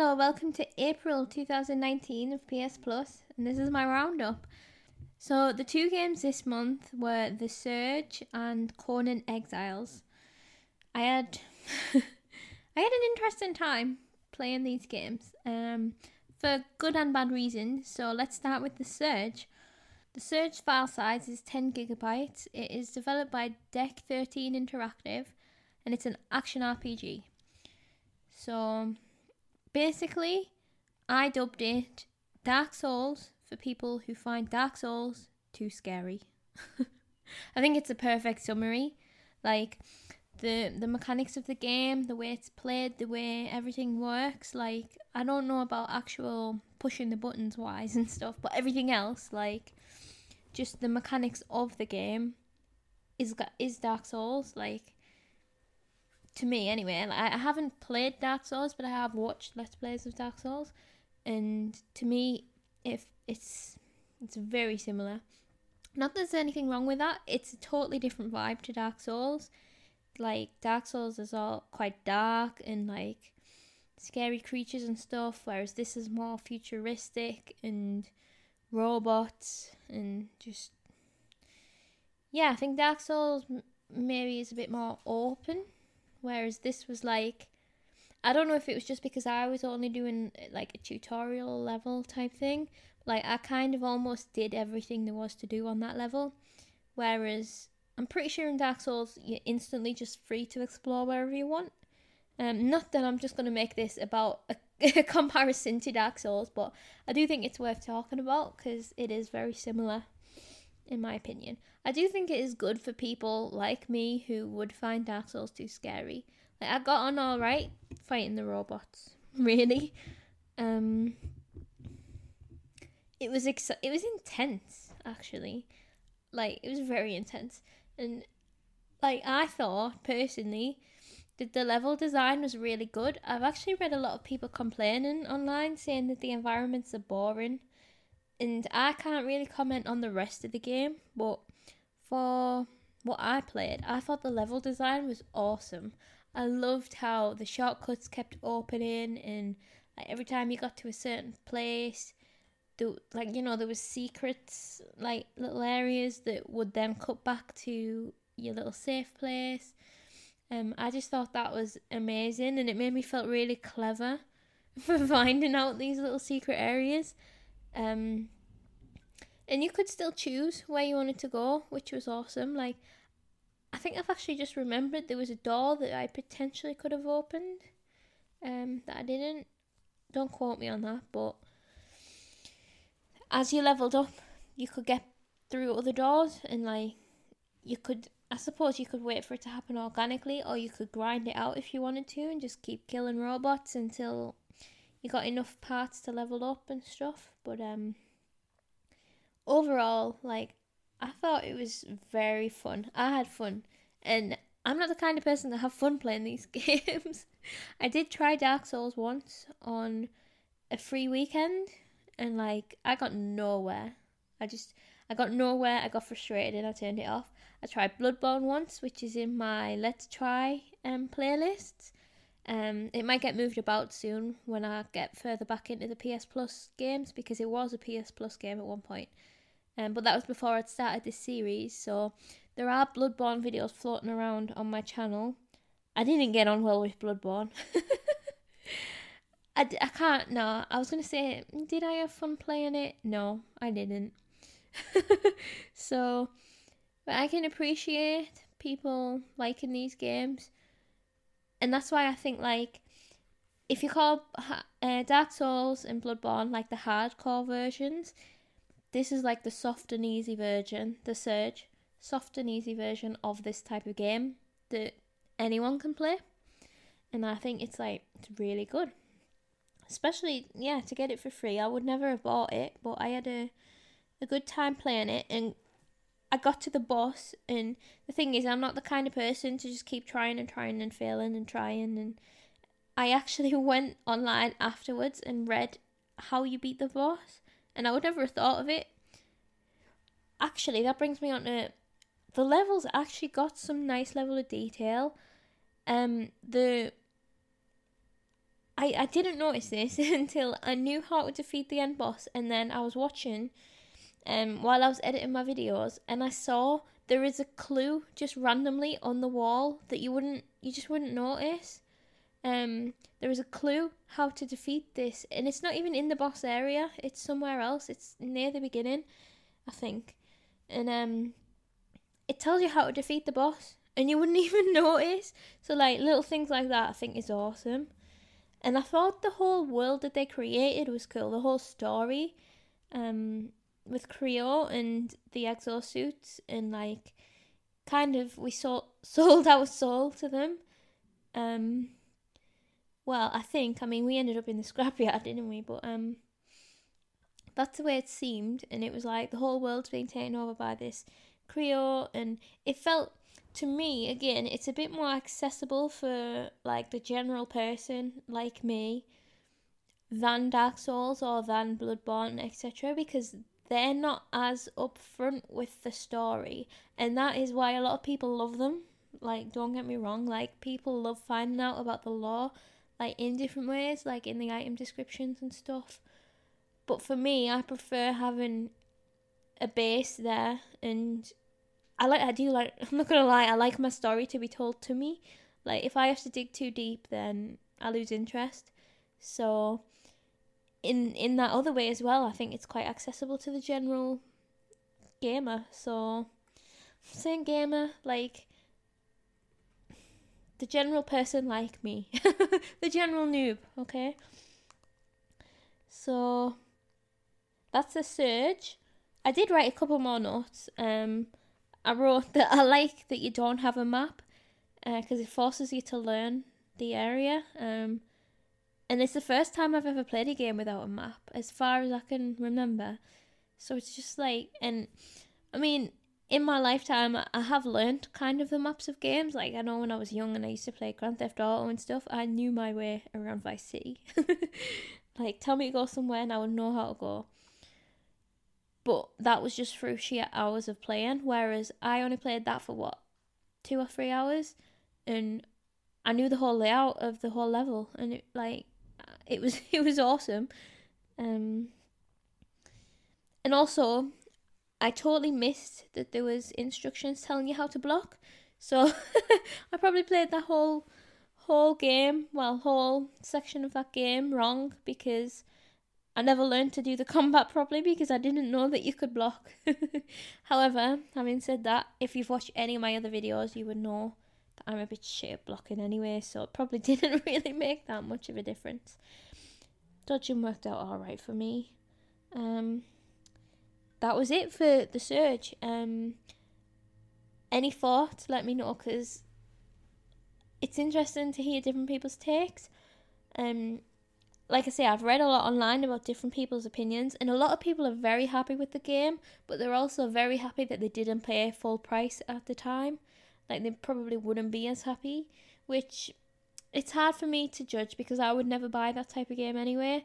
Hello, welcome to April 2019 of PS Plus, and this is my roundup. So, the two games this month were The Surge and Conan Exiles. I had I had an interesting time playing these games, um, for good and bad reasons. So, let's start with The Surge. The Surge file size is 10 gigabytes. It is developed by Deck 13 Interactive, and it's an action RPG. So, basically, I dubbed it Dark Souls for people who find Dark Souls too scary. I think it's a perfect summary. Like the the mechanics of the game, the way it's played, the way everything works. Like I don't know about actual pushing the buttons wise and stuff, but everything else, like just the mechanics of the game, is is Dark Souls. Like to me anyway. Like, I haven't played Dark Souls, but I have watched Let's Plays of Dark Souls, and to me, if it's it's very similar. Not that there's anything wrong with that. It's a totally different vibe to Dark Souls. Like Dark Souls is all quite dark and like scary creatures and stuff, whereas this is more futuristic and robots and just yeah. I think Dark Souls maybe is a bit more open Whereas this was like, I don't know if it was just because I was only doing like a tutorial level type thing. Like I kind of almost did everything there was to do on that level. Whereas I'm pretty sure in Dark Souls you're instantly just free to explore wherever you want. Um, not that I'm just going to make this about a, a, comparison to Dark Souls, but I do think it's worth talking about because it is very similar, in my opinion. I do think it is good for people like me who would find Dark Souls too scary. Like I got on all right fighting the robots. Really, um, it was ex- it was intense actually. Like it was very intense, and like I thought personally that the level design was really good. I've actually read a lot of people complaining online saying that the environments are boring, and I can't really comment on the rest of the game, but for what I played, I thought the level design was awesome. I loved how the shortcuts kept opening and like every time you got to a certain place, the like you know there was secrets like little areas that would then cut back to your little safe place. Um, I just thought that was amazing, and it made me feel really clever for finding out these little secret areas. Um, and you could still choose where you wanted to go, which was awesome. Like, I think I've actually just remembered there was a door that I potentially could have opened, um, that I didn't. Don't quote me on that, but as you leveled up, you could get through other doors, and like, you could. I suppose you could wait for it to happen organically, or you could grind it out if you wanted to, and just keep killing robots until you got enough parts to level up and stuff. But um overall, like, I thought it was very fun. I had fun. And I'm not the kind of person to have fun playing these games. I did try Dark Souls once on a free weekend and like I got nowhere. I just I got nowhere, I got frustrated and I turned it off. I tried Bloodborne once, which is in my Let's Try um playlist. Um it might get moved about soon when I get further back into the PS Plus games because it was a PS Plus game at one point. Um, but that was before I'd started this series, so there are Bloodborne videos floating around on my channel. I didn't get on well with Bloodborne. I, I can't, no. I was going to say, did I have fun playing it? No, I didn't. so, but I can appreciate people liking these games. And that's why I think, like, if you call uh, Dark Souls and Bloodborne like the hardcore versions, this is like the soft and easy version, the Surge, soft and easy version of this type of game that anyone can play. And I think it's like it's really good. Especially yeah, to get it for free. I would never have bought it, but I had a a good time playing it and I got to the boss and the thing is I'm not the kind of person to just keep trying and trying and failing and trying and I actually went online afterwards and read how you beat the boss and I would never have thought of it. Actually, that brings me on to the levels. Actually, got some nice level of detail. Um, the I, I didn't notice this until I knew how to defeat the end boss, and then I was watching um while I was editing my videos, and I saw there is a clue just randomly on the wall that you wouldn't you just wouldn't notice. Um, there is a clue how to defeat this, and it's not even in the boss area. It's somewhere else. It's near the beginning, I think, and um, it tells you how to defeat the boss, and you wouldn't even notice. So like little things like that, I think is awesome. And I thought the whole world that they created was cool. The whole story, um, with CREO and the exosuits, and like, kind of we sold sold our soul to them. Um, well, I think. I mean, we ended up in the scrapyard, didn't we? But um, that's the way it seemed, and it was like the whole world's being taken over by this CREO, and it felt to me again it's a bit more accessible for like the general person like me than Dark Souls or than Bloodborne etc because they're not as upfront with the story and that is why a lot of people love them like don't get me wrong like people love finding out about the lore like in different ways like in the item descriptions and stuff but for me I prefer having a base there and I like I do like I'm not gonna lie, I like my story to be told to me. Like if I have to dig too deep then I lose interest. So in in that other way as well, I think it's quite accessible to the general gamer. So saying gamer, like the general person like me. the general noob, okay? So that's a surge. I did write a couple more notes. Um I wrote that I like that you don't have a map because uh, it forces you to learn the area. Um, and it's the first time I've ever played a game without a map, as far as I can remember. So it's just like, and I mean, in my lifetime, I have learned kind of the maps of games. Like, I know when I was young and I used to play Grand Theft Auto and stuff, I knew my way around Vice City. like, tell me to go somewhere and I would know how to go but that was just through sheer hours of playing. Whereas I only played that for what two or three hours, and I knew the whole layout of the whole level, and it like it was it was awesome. Um, and also, I totally missed that there was instructions telling you how to block. So I probably played that whole whole game, well, whole section of that game wrong because I never learned to do the combat properly because I didn't know that you could block. However, having said that, if you've watched any of my other videos, you would know I'm a bit shit at blocking anyway, so it probably didn't really make that much of a difference. Dodging worked out alright for me. Um, that was it for the surge. Um, any thoughts? Let me know because it's interesting to hear different people's takes. Um, like I say, I've read a lot online about different people's opinions, and a lot of people are very happy with the game, but they're also very happy that they didn't pay full price at the time. Like they probably wouldn't be as happy, which it's hard for me to judge because I would never buy that type of game anyway,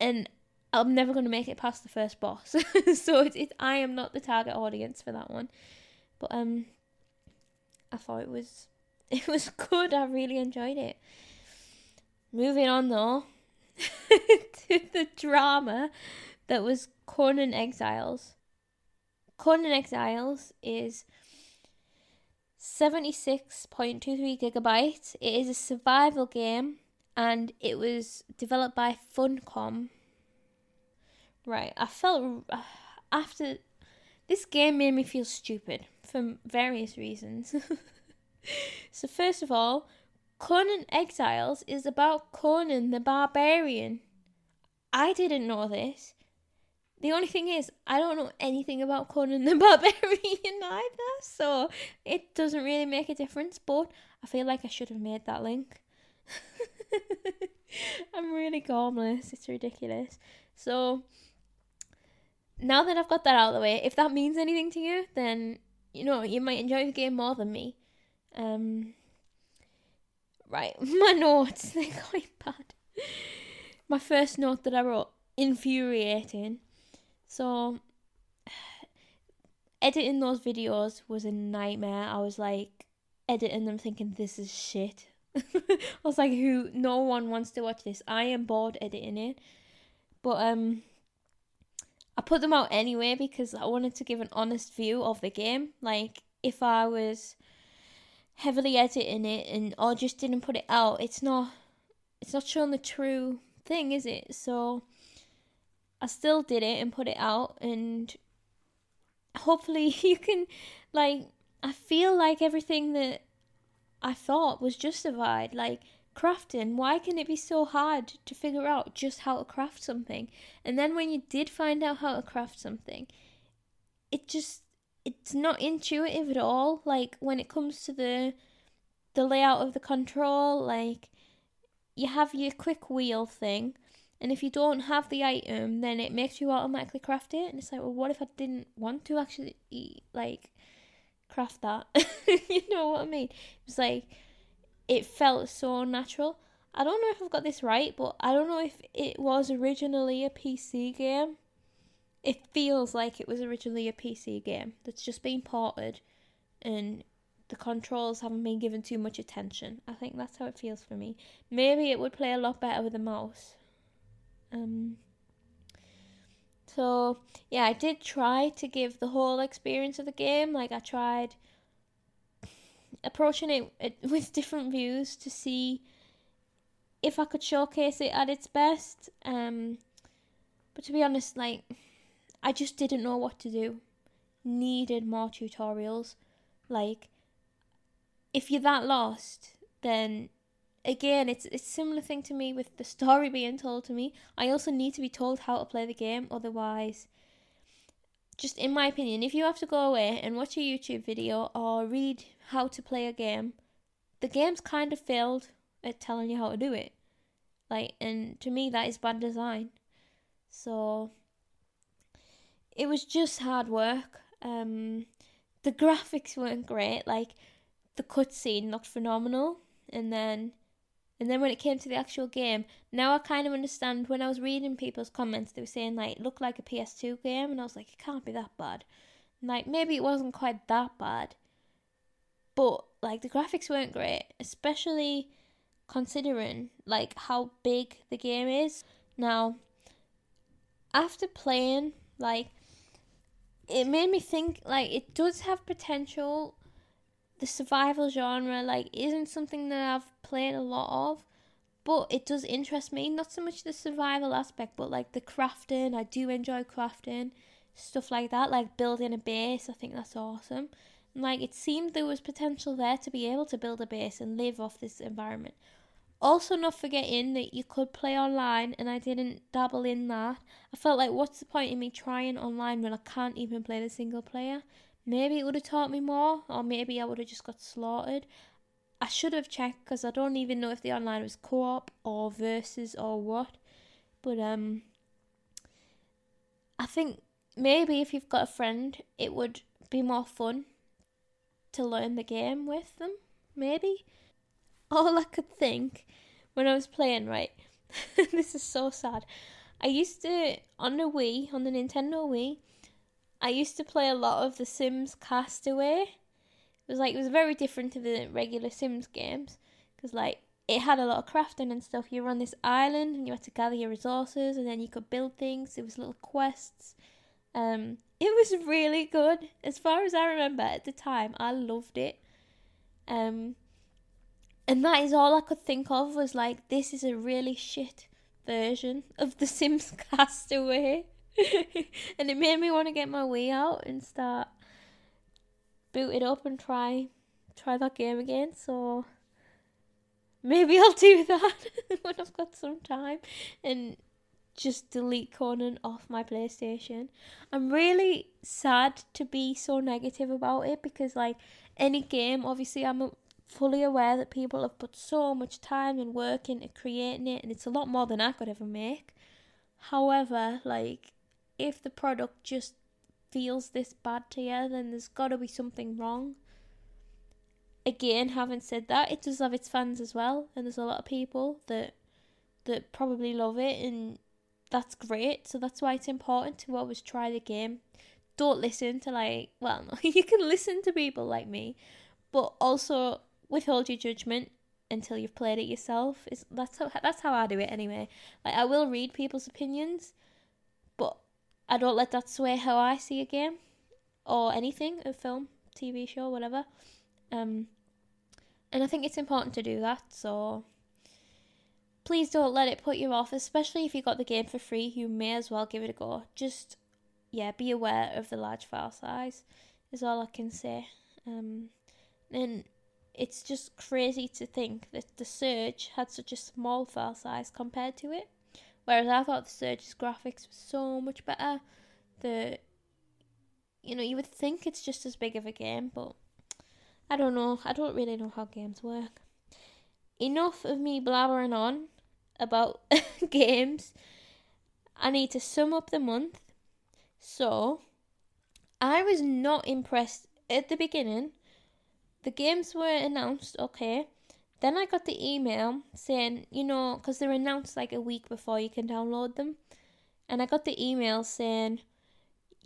and I'm never going to make it past the first boss. so it's it, I am not the target audience for that one. But um, I thought it was it was good. I really enjoyed it. Moving on though, to the drama that was Conan Exiles. Conan Exiles is 76.23 gigabytes. It is a survival game and it was developed by Funcom. Right, I felt uh, after this game made me feel stupid for various reasons. so, first of all, Conan Exiles is about Conan the Barbarian. I didn't know this. The only thing is, I don't know anything about Conan the Barbarian either, so it doesn't really make a difference, but I feel like I should have made that link. I'm really harmless, it's ridiculous. So, now that I've got that out of the way, if that means anything to you, then, you know, you might enjoy the game more than me. Um, Right, my notes, they're quite bad. My first note that I wrote, infuriating. So, editing those videos was a nightmare. I was like, editing them thinking, this is shit. I was like, who? No one wants to watch this. I am bored editing it, but um, I put them out anyway because I wanted to give an honest view of the game. Like, if I was heavily editing it and or just didn't put it out, it's not, it's not showing the true thing, is it? So, I still did it and put it out, and hopefully you can, like, I feel like everything that I thought was justified. Like crafting, why can it be so hard to figure out just how to craft something? And then when you did find out how to craft something, it just it's not intuitive at all. Like when it comes to the the layout of the control, like you have your quick wheel thing, and if you don't have the item, then it makes you automatically craft it. And it's like, well, what if I didn't want to actually like craft that. you know what I mean? It's like it felt so natural. I don't know if I've got this right, but I don't know if it was originally a PC game. It feels like it was originally a PC game that's just been ported and the controls haven't been given too much attention. I think that's how it feels for me. Maybe it would play a lot better with a mouse. Um so yeah, I did try to give the whole experience of the game. Like I tried approaching it with different views to see if I could showcase it at its best. Um, but to be honest, like I just didn't know what to do. Needed more tutorials. Like if you're that lost, then again, it's it's similar thing to me with the story being told to me. I also need to be told how to play the game, otherwise, just in my opinion, if you have to go away and watch a YouTube video or read how to play a game, the game's kind of failed at telling you how to do it. Like, and to me, that is bad design. So, it was just hard work. Um, the graphics weren't great. Like, the cutscene looked phenomenal, and then and then when it came to the actual game, now I kind of understand. When I was reading people's comments, they were saying like it looked like a PS2 game, and I was like, it can't be that bad. And, like maybe it wasn't quite that bad, but like the graphics weren't great, especially considering like how big the game is. Now, after playing, like it made me think like it does have potential the survival genre like isn't something that I've played a lot of, but it does interest me. Not so much the survival aspect, but like the crafting. I do enjoy crafting stuff like that, like building a base. I think that's awesome. And, like it seemed there was potential there to be able to build a base and live off this environment. Also, not forgetting that you could play online, and I didn't dabble in that. I felt like, what's the point in me trying online when I can't even play the single player? Maybe it would have taught me more, or maybe I would have just got slaughtered. I should have checked because I don't even know if the online was co op or versus or what. But um, I think maybe if you've got a friend, it would be more fun to learn the game with them. Maybe. All I could think when I was playing, right? this is so sad. I used to on the Wii, on the Nintendo Wii, I used to play a lot of The Sims Castaway. It was like it was very different to the regular Sims games because like it had a lot of crafting and stuff. You were on this island and you had to gather your resources and then you could build things. It was little quests. Um, it was really good. As far as I remember at the time, I loved it. Um, and that is all I could think of was like this is a really shit version of The Sims Castaway. and it made me want to get my Wii out and start boot it up and try try that game again. So maybe I'll do that when I've got some time and just delete Conan off my PlayStation. I'm really sad to be so negative about it because like any game, obviously I'm fully aware that people have put so much time and work into creating it and it's a lot more than I could ever make. However, like if the product just feels this bad to you, then there's got to be something wrong. Again, having said that, it does have its fans as well, and there's a lot of people that that probably love it, and that's great. So that's why it's important to always try the game. Don't listen to like, well, you can listen to people like me, but also withhold your judgment. until you've played it yourself. Is that's how that's how I do it anyway. Like I will read people's opinions, I don't let that sway how I see a game or anything, a film, TV show, whatever. Um, and I think it's important to do that. So please don't let it put you off, especially if you got the game for free. You may as well give it a go. Just yeah, be aware of the large file size. Is all I can say. Um, and it's just crazy to think that the Surge had such a small file size compared to it. Whereas I thought the Surge's graphics were so much better. The you know, you would think it's just as big of a game, but I don't know. I don't really know how games work. Enough of me blabbering on about games. I need to sum up the month. So, I was not impressed at the beginning the games were announced, okay. Then I got the email saying, you know, because they're announced like a week before you can download them. And I got the email saying,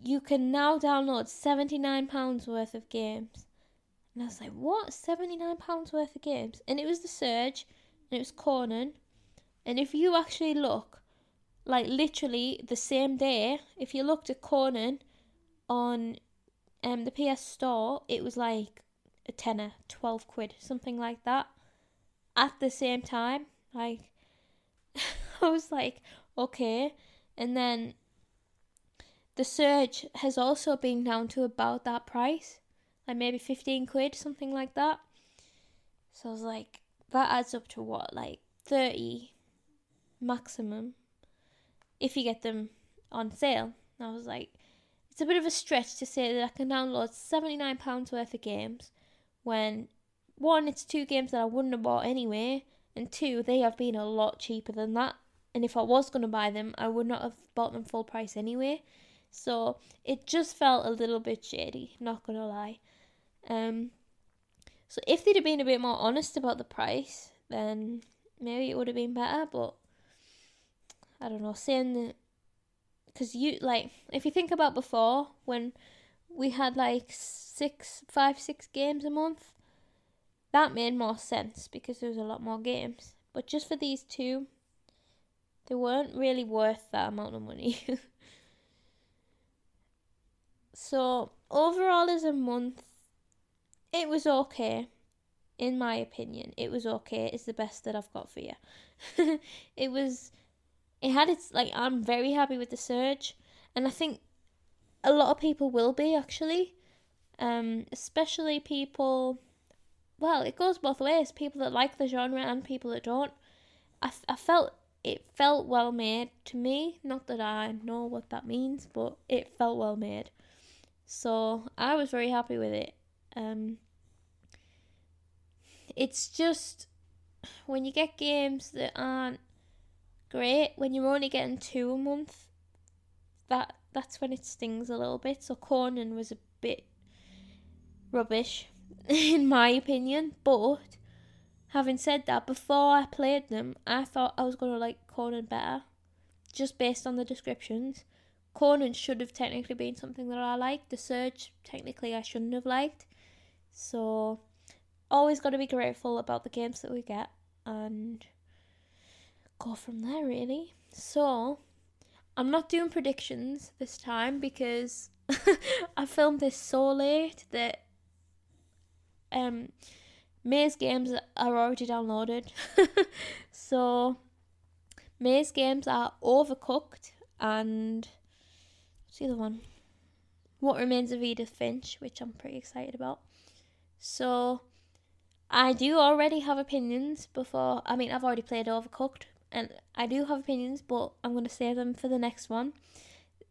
you can now download £79 worth of games. And I was like, what? £79 worth of games? And it was The Surge, and it was Conan. And if you actually look, like literally the same day, if you looked at Conan on um, the PS Store, it was like a tenner, 12 quid, something like that. At the same time, like, I was like, okay. And then the surge has also been down to about that price, like maybe 15 quid, something like that. So I was like, that adds up to what, like 30 maximum if you get them on sale. And I was like, it's a bit of a stretch to say that I can download £79 worth of games when one, it's two games that I wouldn't have bought anyway, and two, they have been a lot cheaper than that. And if I was going to buy them, I would not have bought them full price anyway. So it just felt a little bit shady, not gonna lie. Um, so if they'd have been a bit more honest about the price, then maybe it would have been better. But I don't know, saying that because you like if you think about before when we had like six, five, six games a month, that made more sense because there was a lot more games. But just for these two, they weren't really worth that amount of money. so, overall, as a month, it was okay. In my opinion, it was okay. It's the best that I've got for you. it was, it had its, like, I'm very happy with the surge. And I think a lot of people will be actually, um, especially people. Well, it goes both ways. People that like the genre and people that don't. I, I felt it felt well made to me. Not that I know what that means, but it felt well made. So I was very happy with it. Um, it's just when you get games that aren't great, when you're only getting two a month, that that's when it stings a little bit. So Conan was a bit rubbish, in my opinion. But having said that, before I played them, I thought I was gonna like Conan better, just based on the descriptions. Conan should have technically been something that I liked. The Surge, technically, I shouldn't have liked. So, always got to be grateful about the games that we get and go from there, really. So, I'm not doing predictions this time because I filmed this so late that um May's games are already downloaded. so May's games are overcooked and what's the other one? What Remains of Edith Finch, which I'm pretty excited about. So I do already have opinions before I mean I've already played Overcooked and I do have opinions, but I'm to save them for the next one.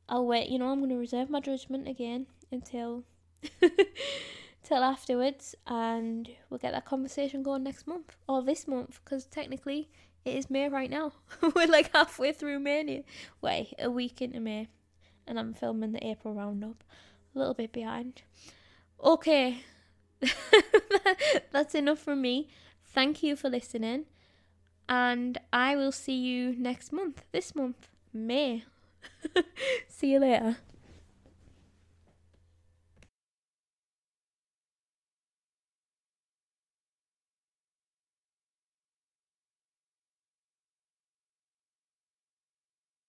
I'll wait, you know, I'm to reserve my judgment again until till afterwards, and we'll get that conversation going next month or this month because technically it is May right now. We're like halfway through May. Wait, a week into May, and I'm filming the April roundup. A little bit behind. Okay, that's enough from me. Thank you for listening and I will see you next month, this month, May. see you later.